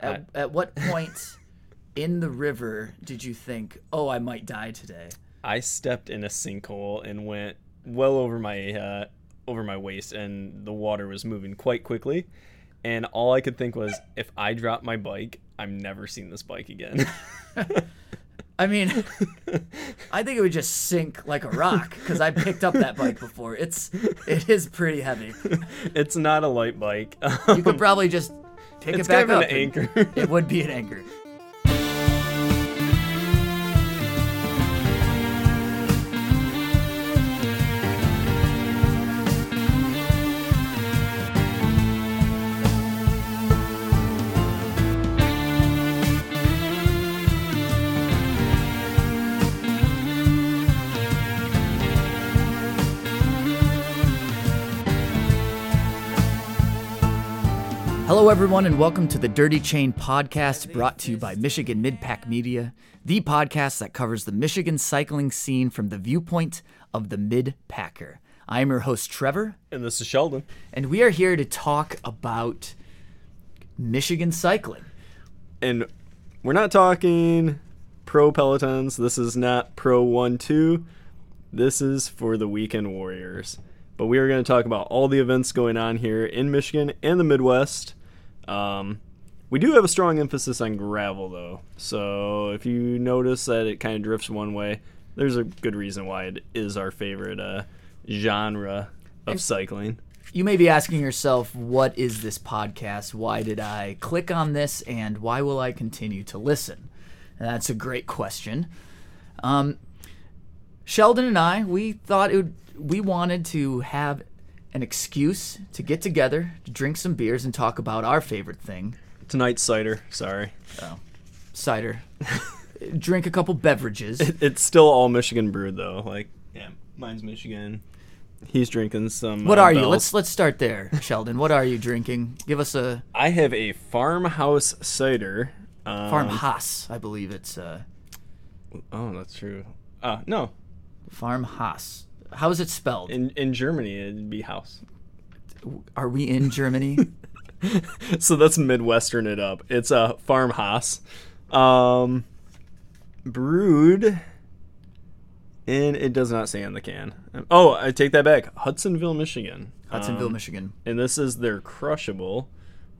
At, at what point in the river did you think, "Oh, I might die today"? I stepped in a sinkhole and went well over my uh, over my waist, and the water was moving quite quickly. And all I could think was, if I drop my bike, I'm never seeing this bike again. I mean, I think it would just sink like a rock because I picked up that bike before. It's it is pretty heavy. it's not a light bike. You could probably just pick it's it back kind of up. an anchor. It would be an anchor. Hello, everyone, and welcome to the Dirty Chain podcast brought to you by Michigan Midpack Media, the podcast that covers the Michigan cycling scene from the viewpoint of the Midpacker. I am your host, Trevor, and this is Sheldon. and we are here to talk about Michigan cycling. And we're not talking pro pelotons. This is not pro 1 2. This is for the weekend warriors. But we are going to talk about all the events going on here in Michigan and the Midwest. Um, we do have a strong emphasis on gravel, though. So if you notice that it kind of drifts one way, there's a good reason why it is our favorite uh, genre of cycling. You may be asking yourself, what is this podcast? Why did I click on this? And why will I continue to listen? That's a great question. Um, Sheldon and I, we thought it would, we wanted to have an excuse to get together, to drink some beers, and talk about our favorite thing Tonight's cider, sorry. Oh, cider. drink a couple beverages. It's still all Michigan brewed though. Like, yeah, mine's Michigan. He's drinking some. What uh, are you? Let's let's start there, Sheldon. What are you drinking? Give us a I have a farmhouse cider. Um, farmhouse. I believe it's uh, Oh, that's true. Uh, no, farmhouse. How is it spelled? in in Germany it'd be house. Are we in Germany? so that's midwestern it up. It's a farmhouse, um, brewed, and it does not say on the can. Oh, I take that back. Hudsonville, Michigan. Hudsonville, Um, Michigan. and this is their crushable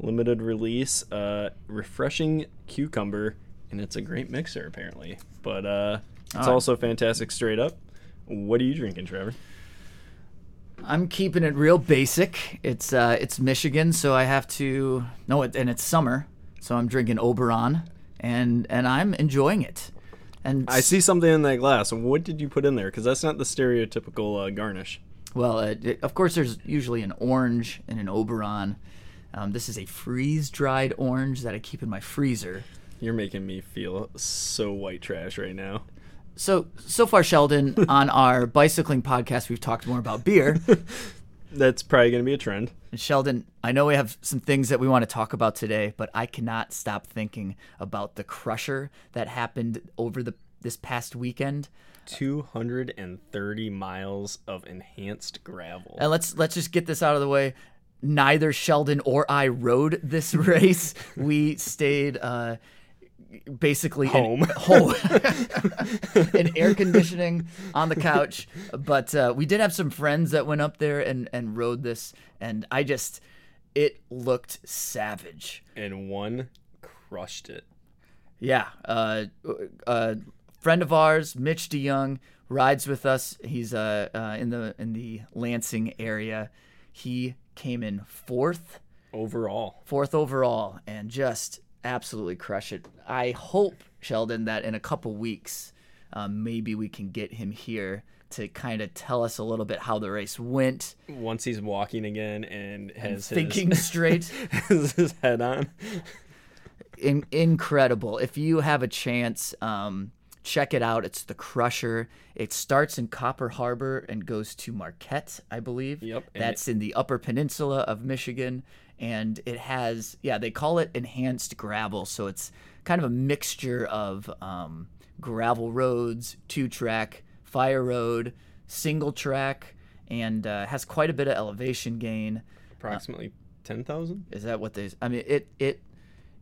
limited release uh refreshing cucumber and it's a great mixer apparently but uh it's Alright. also fantastic straight up what are you drinking trevor I'm keeping it real basic. It's uh, it's Michigan, so I have to no, it, and it's summer, so I'm drinking Oberon, and and I'm enjoying it. And i see something in that glass what did you put in there because that's not the stereotypical uh, garnish Well, uh, it- of course, there's usually an orange and an Oberon. Um, this is a freeze dried orange that I keep in my freezer. you're making me feel so white trash right now So so far, Sheldon, on our bicycling podcast, we've talked more about beer. that's probably going to be a trend And Sheldon, I know we have some things that we want to talk about today, but I cannot stop thinking about the crusher that happened over the this past weekend. 230 miles of enhanced gravel And let's let's just get this out of the way. Neither Sheldon or I rode this race. we stayed uh, basically Home. home, in air conditioning on the couch. But uh, we did have some friends that went up there and and rode this, and I just it looked savage. and one crushed it Yeah, uh, a friend of ours, Mitch DeYoung, rides with us. He's uh, uh, in the in the Lansing area. He came in fourth, overall fourth overall, and just absolutely crush it. I hope Sheldon that in a couple weeks, um, maybe we can get him here to kind of tell us a little bit how the race went, once he's walking again and has thinking his, straight. has his head on. in- incredible. If you have a chance, um, check it out. It's the Crusher. It starts in Copper Harbor and goes to Marquette, I believe. Yep, and That's in the Upper Peninsula of Michigan, and it has yeah they call it enhanced gravel, so it's kind of a mixture of um, gravel roads, two track, fire road, single track, and uh, has quite a bit of elevation gain. Approximately ten thousand. Is that what they? I mean, it it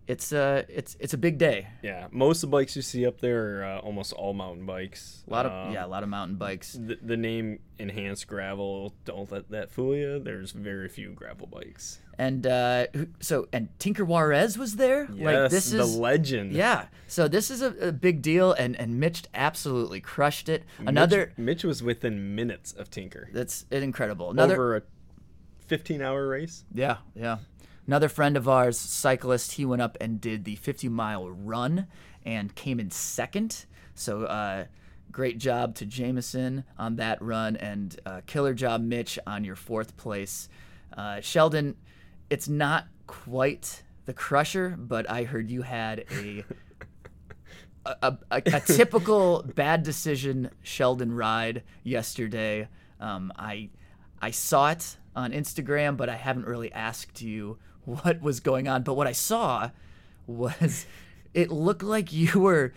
it's a it's it's a big day. Yeah, most of the bikes you see up there are uh, almost all mountain bikes. A lot of Um, yeah, a lot of mountain bikes. The, the name enhanced gravel. Don't let that fool you. There's very few gravel bikes. And uh, so and Tinker Juarez was there. Yes, like this the is legend. yeah. So this is a, a big deal, and and Mitch absolutely crushed it. Mitch- Another Mitch, was within minutes of Tinker. that's incredible. Another Over a 15 hour race. Yeah, yeah. Another friend of ours, cyclist, he went up and did the 50 mile run and came in second. So, uh, great job to Jameson on that run and uh, killer job, Mitch, on your fourth place. Uh, Sheldon, it's not quite the crusher, but I heard you had a. A, a, a, a typical bad decision Sheldon ride yesterday. Um, I I saw it on Instagram, but I haven't really asked you what was going on. But what I saw was it looked like you were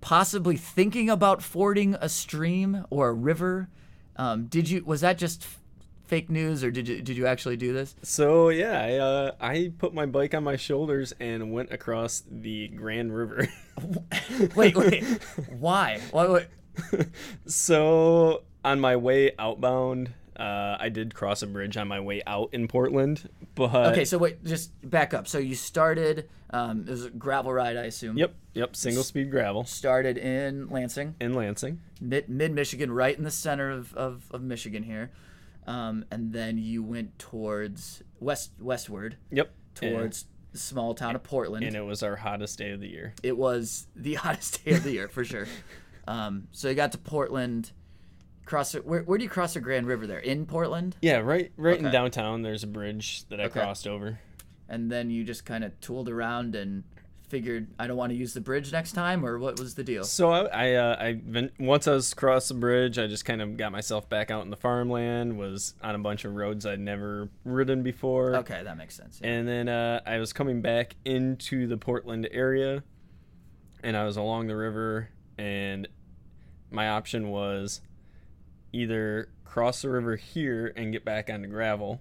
possibly thinking about fording a stream or a river. Um, did you? Was that just fake news, or did you did you actually do this? So yeah, I, uh, I put my bike on my shoulders and went across the Grand River. Wait, wait. Why? Why? wait. so on my way outbound, uh, I did cross a bridge on my way out in Portland, but Okay, so wait, just back up. So you started. Um, it was a gravel ride, I assume. yep, yep, single speed gravel Started in Lansing. in Lansing. mid mid Michigan, right in the center of, of, of Michigan here, um, and then you went towards west westward Yep, towards the small town of Portland. and it was our hottest day of the year. it was the hottest day of the year for sure. Um, so you got to Portland, cross. Where, where do you cross the Grand River there? In Portland, Yeah, right, right in downtown. There's a bridge that I Okay. crossed over. and then you just kind of tooled around and figured I don't want to use the bridge next time, or what was the deal? So I, I, uh, I ven- once I was across the bridge, I just kind of got myself back out in the farmland. Was on a bunch of roads I'd never ridden before. Okay, that makes sense. yeah. And then uh, I was coming back into the Portland area, and I was along the river, and my option was either cross the river here and get back onto gravel,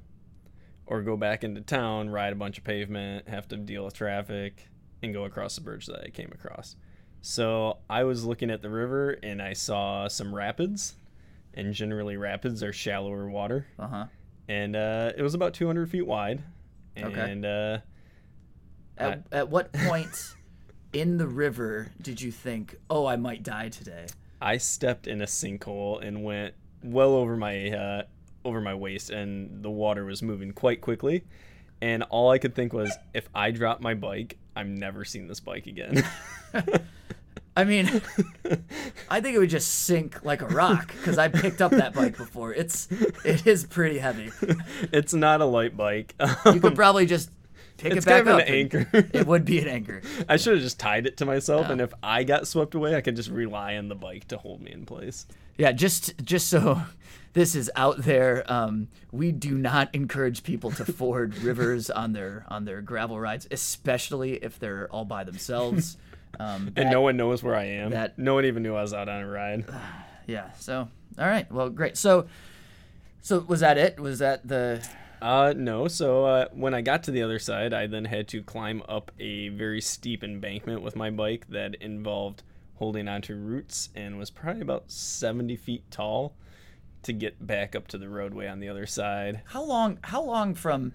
or go back into town, ride a bunch of pavement, have to deal with traffic, and go across the bridge that I came across. So I was looking at the river and I saw some rapids, and generally rapids are shallower water Uh huh. and uh, it was about 200 feet wide. Okay. And uh, At, at what point in the river did you think, oh, I might die today? I stepped in a sinkhole and went well over my uh, over my waist, and the water was moving quite quickly. And all I could think was, if I drop my bike, I'm never seeing this bike again. I mean, I think it would just sink like a rock because I picked up that bike before. It's it is pretty heavy. it's not a light bike. You could probably just pick it's it back kind of up. an anchor. It would be an anchor. I should have just tied it to myself, Yeah. and if I got swept away, I could just rely on the bike to hold me in place. Yeah, just just so this is out there. Um, we do not encourage people to ford rivers on their on their gravel rides, especially if they're all by themselves. Um, And no one knows where I am. that- no one even knew I was out on a ride. yeah. So all right, well, great. So so was that it? Was that the Uh, no. So uh, when I got to the other side, I then had to climb up a very steep embankment with my bike that involved holding onto roots and was probably about 70 feet tall to get back up to the roadway on the other side. how long? How long from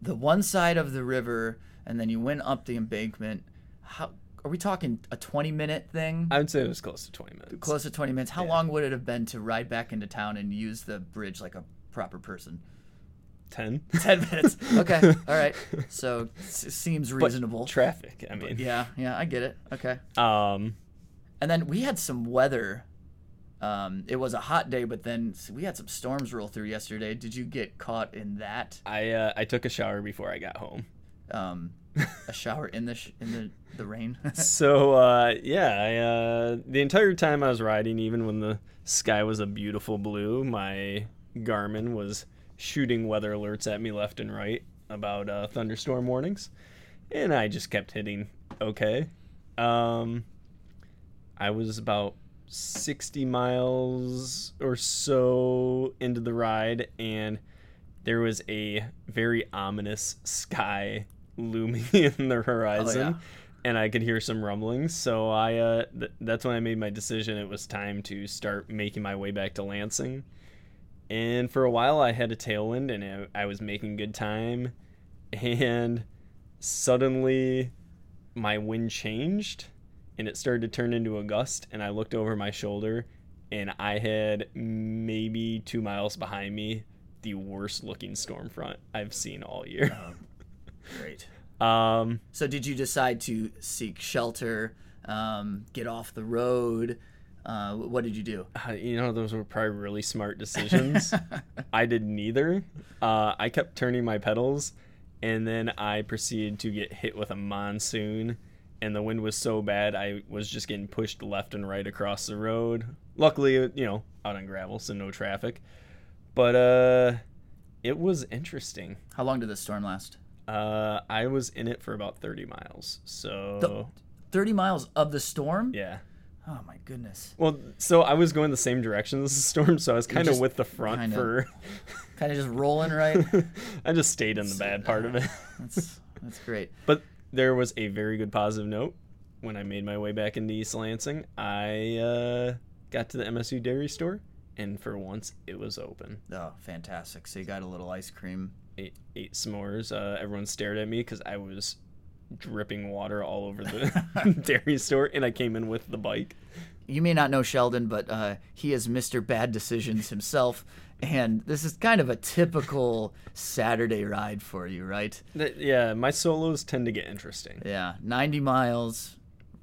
the one side of the river and then you went up the embankment? How are we talking a twenty minute thing? I would say it was close to 20 minutes. Close to 20 minutes. How Yeah. long would it have been to ride back into town and use the bridge like a proper person? 10. 10 minutes. Okay. All right. So s- seems But reasonable. Traffic. I mean. yeah. Yeah. I get it. Okay. Um. And then we had some weather. Um, it was a hot day, but then we had some storms roll through yesterday. Did you get caught in that? I uh, I took a shower before I got home. Um, a shower in the sh- in the the rain. so uh, yeah, I, uh, the entire time I was riding, even when the sky was a beautiful blue, my Garmin was shooting weather alerts at me left and right about uh, thunderstorm warnings, and I just kept hitting okay. Um, I was about 60 miles or so into the ride, and there was a very ominous sky looming in the horizon. Oh, yeah. And I could hear some rumblings, so I uh, th- that's when I made my decision. It was time to start making my way back to Lansing. And for a while, I had a tailwind, and I, I was making good time. And suddenly, my wind changed, and it started to turn into a gust. And I looked over my shoulder, and I had maybe two miles behind me the worst looking storm front I've seen all year. Great. Um, So did you decide to seek shelter, um, get off the road? Uh, what did you do? uh, you know, those were probably really smart decisions. I did neither. Uh, I kept turning my pedals, and then I proceeded to get hit with a monsoon. And the wind was so bad, I was just getting pushed left and right across the road. Luckily, you know, out on gravel, so no traffic. But uh, it was interesting. How long did the storm last? Uh, I was in it for about 30 miles. So, Thirty miles of the storm. yeah. Oh my goodness. Well, so I was going the same direction as the storm, so I was kind of with the front kinda- for. Kind of just rolling right. I just stayed in the bad part of it. That's that's great. But there was a very good positive note when I made my way back into East Lansing. I uh, got to the MSU dairy store, and for once it was open. Oh, fantastic. So you got a little ice cream. Ate, ate s'mores. Uh, everyone stared at me because I was dripping water all over the dairy store, and I came in with the bike. You may not know Sheldon, but uh, he is Mr. Bad Decisions himself. And this is kind of a typical Saturday ride for you, right? Yeah, my solos tend to get interesting. Yeah, 90 miles,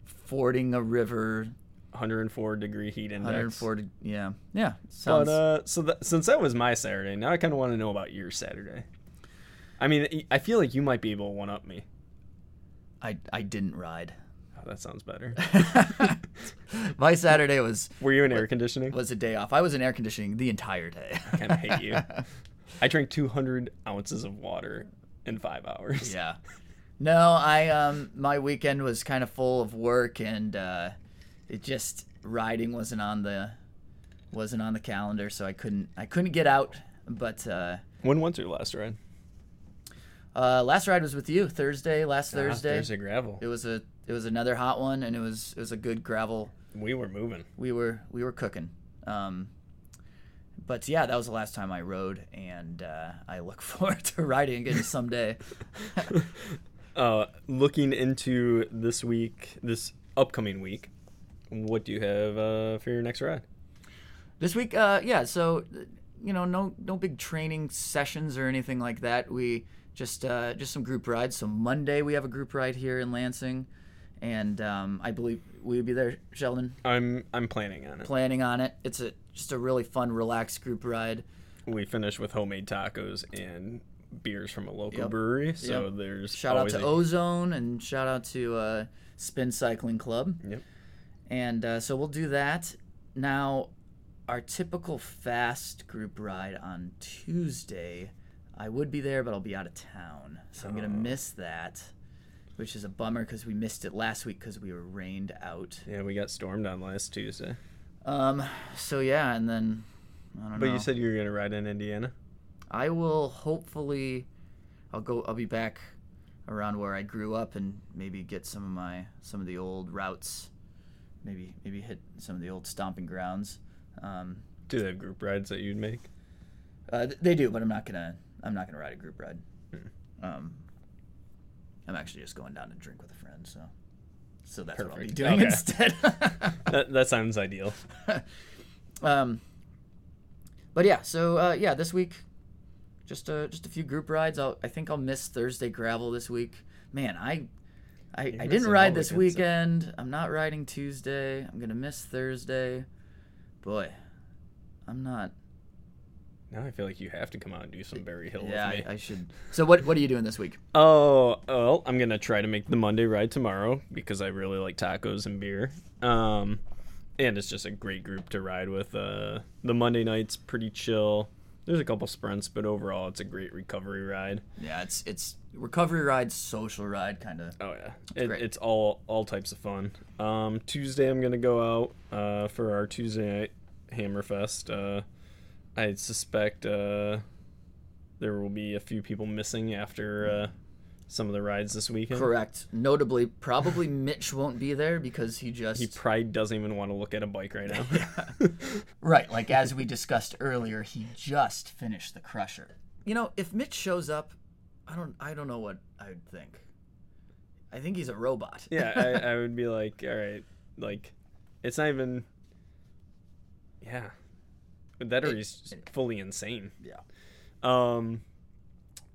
fording a river, 104 degree heat index. 140. Yeah, yeah. Sounds. But uh, so that, since that was my Saturday, now I kind of want to know about your Saturday. I mean, I feel like you might be able to one up me. I I didn't ride. Oh, that sounds better. My Saturday was Were you in air conditioning? was a day off. I was in air conditioning the entire day. I kind of hate you. I drank 200 ounces of water in five hours. yeah. No, I um my weekend was kind of full of work and uh it just riding wasn't on the wasn't on the calendar, so I couldn't I couldn't get out. But uh, When was your last ride? uh, last ride was with you Thursday, last Thursday. Ah, Thursday gravel. It was a it was another hot one, and it was it was a good gravel. We were moving. We were we were cooking. Um, but yeah, that was the last time I rode, and uh, I look forward to riding again someday. Uh, looking into this week, this upcoming week, what do you have uh, for your next ride? This week, uh, yeah. So, you know, no no big training sessions or anything like that. We just uh, just some group rides. So Monday we have a group ride here in Lansing, and um, I believe we would be there, Sheldon. I'm I'm planning on it. Planning on it. It's a just a really fun, relaxed group ride. we finish with homemade tacos and beers from a local Yep. brewery. So Yep. there's Shout out to a- Ozone and shout out to uh, Spin Cycling Club. Yep. And uh, so we'll do that. Now, our typical fast group ride on Tuesday, I would be there, but I'll be out of town. So I'm going to Oh. miss that, which is a bummer because we missed it last week because we were rained out. Yeah, we got stormed on last Tuesday. Um, so yeah, and then I don't know. But know. you said you were gonna ride in Indiana. I will hopefully I'll go I'll be back around where I grew up and maybe get some of my some of the old routes. Maybe maybe hit some of the old stomping grounds. Um, Do they have group rides that you'd make? uh, they do, but I'm not gonna I'm not gonna ride a group ride. Hmm. Um, I'm actually just going down to drink with a friend, so so that's what I'll be doing Okay. instead. That that sounds ideal. um, but yeah, so uh, yeah, this week, just a just a few group rides. I'll, I think I'll miss Thursday gravel this week. Man, I I, I didn't ride this weekend. I'm not riding Tuesday. I'm gonna miss Thursday. Boy, I'm not. Now I feel like you have to come out and do some Berry Hill yeah, with me. I, I should. So what what are you doing this week? Oh, well, I'm gonna try to make the Monday ride tomorrow because I really like tacos and beer. Um, and it's just a great group to ride with. Uh, the Monday night's pretty chill. There's a couple sprints, but overall, it's a great recovery ride. Yeah, it's it's recovery ride, social ride, kind of. Oh yeah, it, it's all all types of fun. Um, Tuesday, I'm gonna go out uh, for our Tuesday night Hammerfest. Uh, I suspect uh, there will be a few people missing after uh, some of the rides this weekend. Correct. Notably, probably Mitch won't be there because he just He probably doesn't even want to look at a bike right now. right. Like as we discussed earlier, he just finished the Crusher. You know, if Mitch shows up, I don't. I don't know what I would think. I think he's a robot. yeah, I, I would be like, all right, like, it's not even. Yeah, that or he's fully insane. yeah. Um,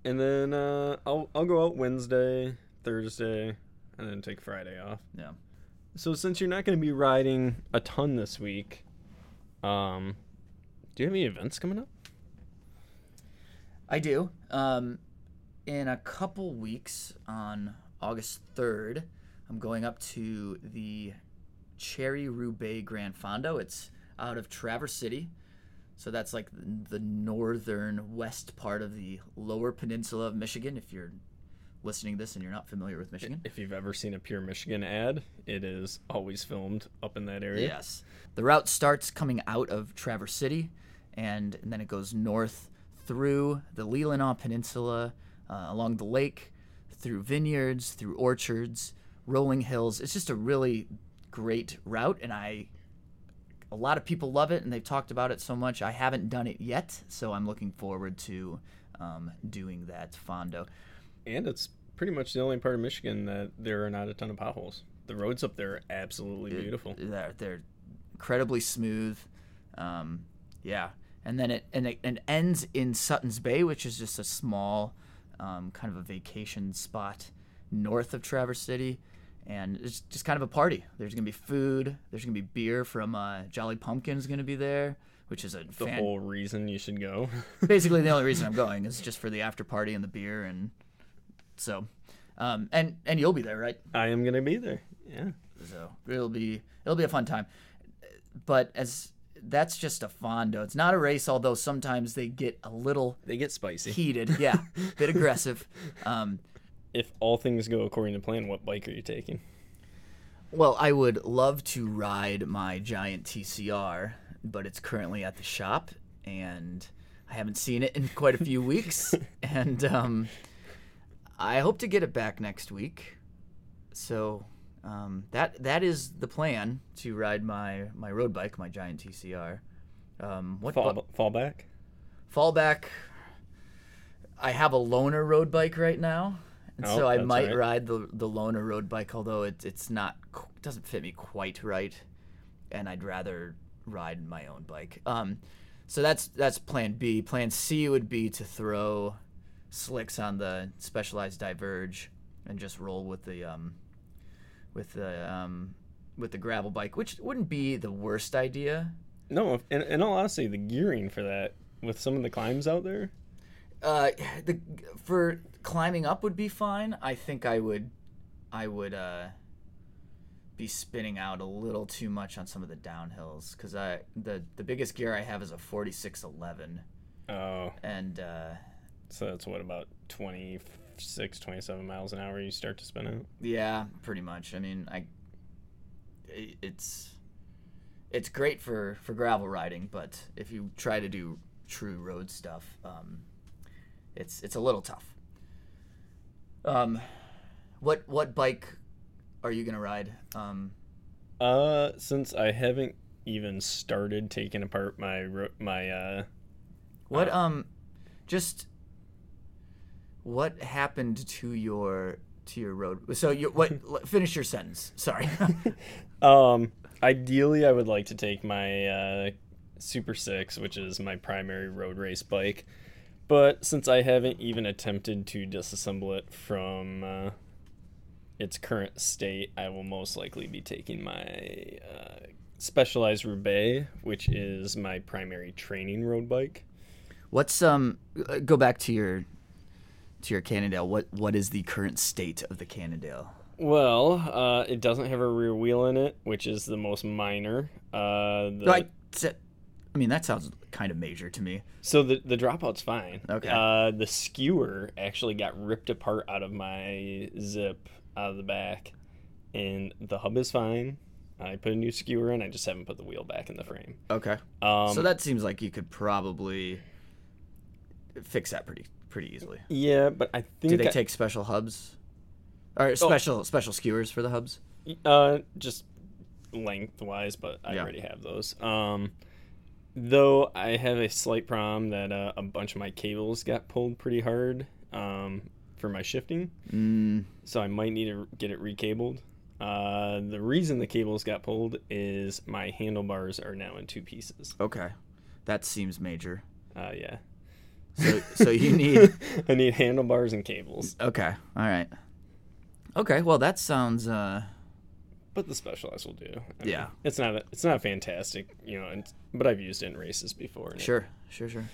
and then uh, I'll I'll go out Wednesday, Thursday, and then take Friday off. Yeah. So since you're not going to be riding a ton this week, um, do you have any events coming up? I do. Um, in a couple weeks on August 3rd, I'm going up to the Cherry Roubaix Grand Fondo. It's out of Traverse City. So that's like the northern west part of the lower peninsula of Michigan. If you're listening to this and you're not familiar with Michigan, If you've ever seen a Pure Michigan ad, it is always filmed up in that area. Yes. The route starts coming out of Traverse City, and, and then it goes north through the Leelanau Peninsula, uh, along the lake, through vineyards, through orchards, rolling hills. It's just a really great route, and I. A lot of people love it, and they've talked about it so much. I haven't done it yet, so I'm looking forward to um, doing that fondo. And it's pretty much the only part of Michigan that there are not a ton of potholes. The roads up there are absolutely beautiful. They're they're incredibly smooth. Um, yeah, and then it and it and ends in Sutton's Bay, which is just a small um, kind of a vacation spot north of Traverse City, and it's just kind of a party. There's gonna be food. There's gonna be beer from uh, Jolly Pumpkin's gonna be there, which is a The fan- whole reason you should go. basically the only reason I'm going is just for the after party and the beer and so. Um, and and you'll be there, right? I am gonna be there. Yeah. So it'll be it'll be a fun time. But as that's just a fondo. It's not a race, although sometimes they get a little They get spicy. heated. Yeah, bit aggressive. Um, if all things go according to plan, what bike are you taking? well, I would love to ride my giant TCR, but it's currently at the shop, and I haven't seen it in quite a few weeks. and um, I hope to get it back next week. So um, that that is the plan to ride my my road bike, my giant TCR. Um, what Fall, bu- fallback? fallback? I have a loaner road bike right now, and Oh, so I might right. ride the the loaner road bike, although it, it's not qu- doesn't fit me quite right, and I'd rather ride my own bike. Um, so that's that's Plan B. Plan C would be to throw slicks on the Specialized Diverge and just roll with the um, with the um, with the gravel bike, which wouldn't be the worst idea. No, in, in all honesty, the gearing for that with some of the climbs out there. Uh, the for climbing up would be fine. I think I would, I would uh, be spinning out a little too much on some of the downhills because I the the biggest gear I have is a forty six eleven, Oh, and uh, so that's what about 26, 27 miles an hour you start to spin out. yeah, pretty much. I mean, I i- it's it's great for for gravel riding, but if you try to do true road stuff, um, it's it's a little tough. Um, what what bike are you gonna ride? Um, Uh, since I haven't even started taking apart my my uh what um, just what happened to your to your road? So you what? l- finish your sentence. Sorry. Um, ideally, I would like to take my uh, Super Six, which is my primary road race bike. But since I haven't even attempted to disassemble it from uh, its current state, I will most likely be taking my uh, Specialized Roubaix, which is my primary training road bike. What's um? Go back to your to your Cannondale. What what is the current state of the Cannondale? Well, uh, it doesn't have a rear wheel in it, which is the most minor. Uh, the. I mean, that sounds kind of major to me. So the the dropout's fine. Okay. Uh, the skewer actually got ripped apart out of my zip out of the back, and the hub is fine. I put a new skewer in. I just haven't put the wheel back in the frame. Okay. Um, so that seems like you could probably fix that pretty pretty easily. Yeah, but I think Do they I- take special hubs? Or special special skewers for the hubs? Uh, just lengthwise, but I Yeah. already have those. Um, though I have a slight problem that uh, a bunch of my cables got pulled pretty hard um, for my shifting, Mm, so I might need to get it recabled. Uh, the reason the cables got pulled is my handlebars are now in two pieces. okay, that seems major. Uh, yeah. So so you need I need handlebars and cables, okay, all right, okay. Well, that sounds uh but the Specialized will do. I Yeah. it's not a, it's not fantastic, you know, and, but I've used it in races before. and it- sure sure sure.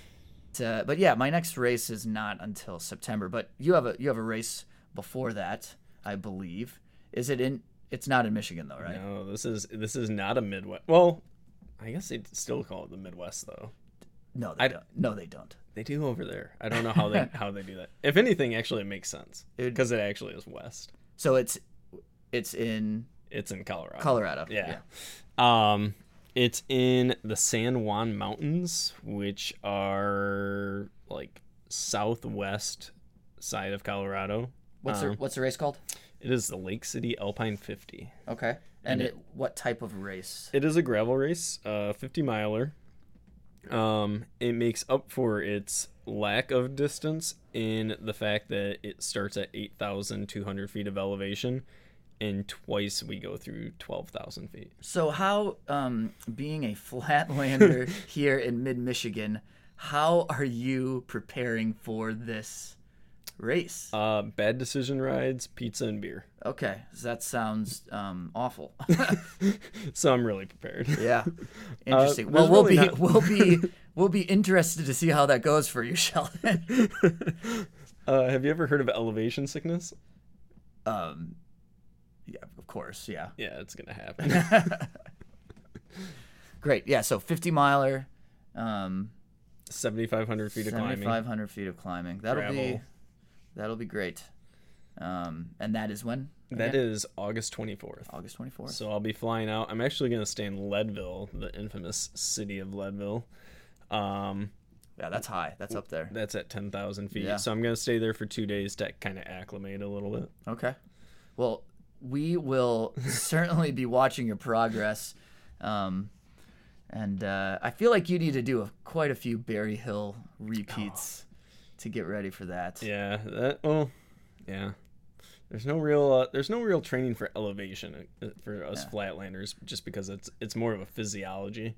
Uh, but yeah, my next race is not until September. But you have a you have a race before that, I believe. Is it in? It's not in Michigan though, right? No, this is this is not a Midwest. Well, I guess they still call it the Midwest though. No, they I- don't. No, they don't. They do over there. I don't know how they how they do that. If anything, actually, it makes sense because it actually is west. So it's it's in It's in Colorado. Colorado. Yeah. Um, it's in the San Juan Mountains, which are like southwest side of Colorado. What's the Um, what's the race called? It is the Lake City Alpine 50. Okay. And and it, what type of race? It is a gravel race, uh, 50 miler. Um, it makes up for its lack of distance in the fact that it starts at 8,200 feet of elevation, and twice we go through 12,000 feet. So how um being a flatlander here in mid Michigan, how are you preparing for this race? Uh, bad decision rides, pizza, and beer. Okay, so that sounds um awful. So I'm really prepared. yeah. Interesting. Uh, well, we'll really be not- we'll be we'll be interested to see how that goes for you, Sheldon. uh, have you ever heard of elevation sickness? um course, yeah. Yeah, it's gonna happen. Great. Yeah, so 50 miler um 7,500 feet of climbing. 7500 feet of climbing. That'll be that'll be great. Um and that is when? That again? is August 24th. August 24th. So I'll be flying out. I'm actually going to stay in Leadville, the infamous city of Leadville. Um, Yeah, that's high. That's up there. that's at 10,000 feet. Yeah. So I'm going to stay there for two days to kind of acclimate a little bit. Okay. Well, we will certainly be watching your progress. Um, and uh, I feel like you need to do a, quite a few Barry Hill repeats to get ready for that. Yeah. That. Well. Yeah. There's no real. Uh, there's no real training for elevation uh, for us Yeah. flatlanders, just because it's it's more of a physiology.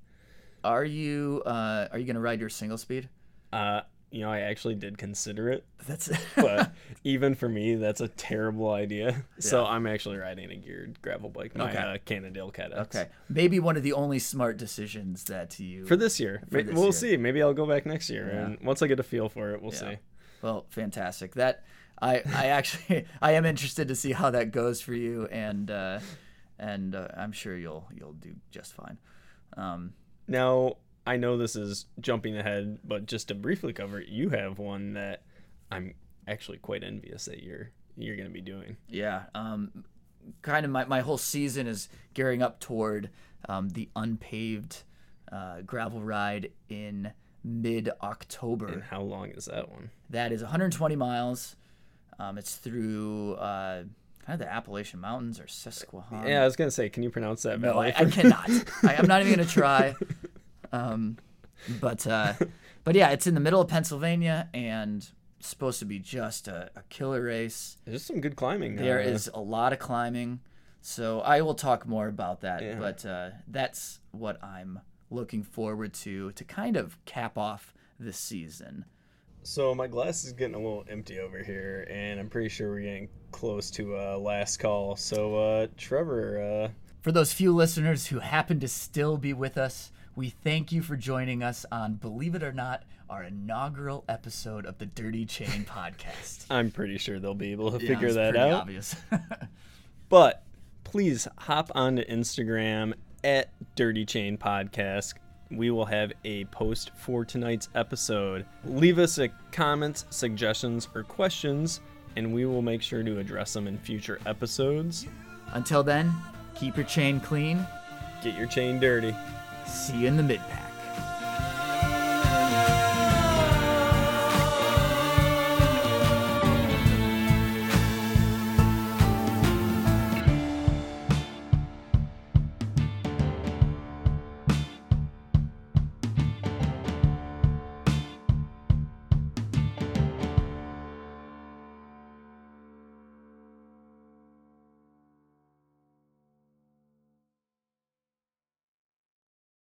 Are you uh, are you gonna ride your single speed? Uh, you know, I actually did consider it, That's but even for me, that's a terrible idea. So I'm actually riding a geared gravel bike, my Okay. uh, Cannondale Cadets. okay. Maybe one of the only smart decisions that you for this year. For this we'll year. see. Maybe I'll go back next year, Yeah. and once I get a feel for it, we'll Yeah. see. Well, fantastic. That I I actually I am interested to see how that goes for you, and uh, and uh, I'm sure you'll you'll do just fine. Um, Now I know this is jumping ahead, but just to briefly cover, it, you have one that I'm actually quite envious that you're you're going to be doing. yeah. Um, kind of my my whole season is gearing up toward um, the unpaved uh, gravel ride in mid October. And how long is that one? That is 120 miles. Um, it's through uh, kind of the Appalachian Mountains or Susquehanna. yeah, I was going to say, can you pronounce that No, valley? I, I cannot. I, I'm not even gonna try. Um, but uh, but yeah, it's in the middle of Pennsylvania and supposed to be just a, a killer race. There's some good climbing. There uh, is a lot of climbing, so I will talk more about that. Yeah. But uh, that's what I'm looking forward to to kind of cap off this season. So my glass is getting a little empty over here, and I'm pretty sure we're getting close to uh, last call. So uh, Trevor, uh, For those few listeners who happen to still be with us, we thank you for joining us on, believe it or not, our inaugural episode of the Dirty Chain podcast. I'm pretty sure they'll be able to Yeah, figure that out. Obvious. But please hop onto Instagram at Dirty Chain Podcast. We will have a post for tonight's episode. Leave us a comments, suggestions, or questions, and we will make sure to address them in future episodes. Until then, keep your chain clean. Get your chain dirty. See you in the mid pack.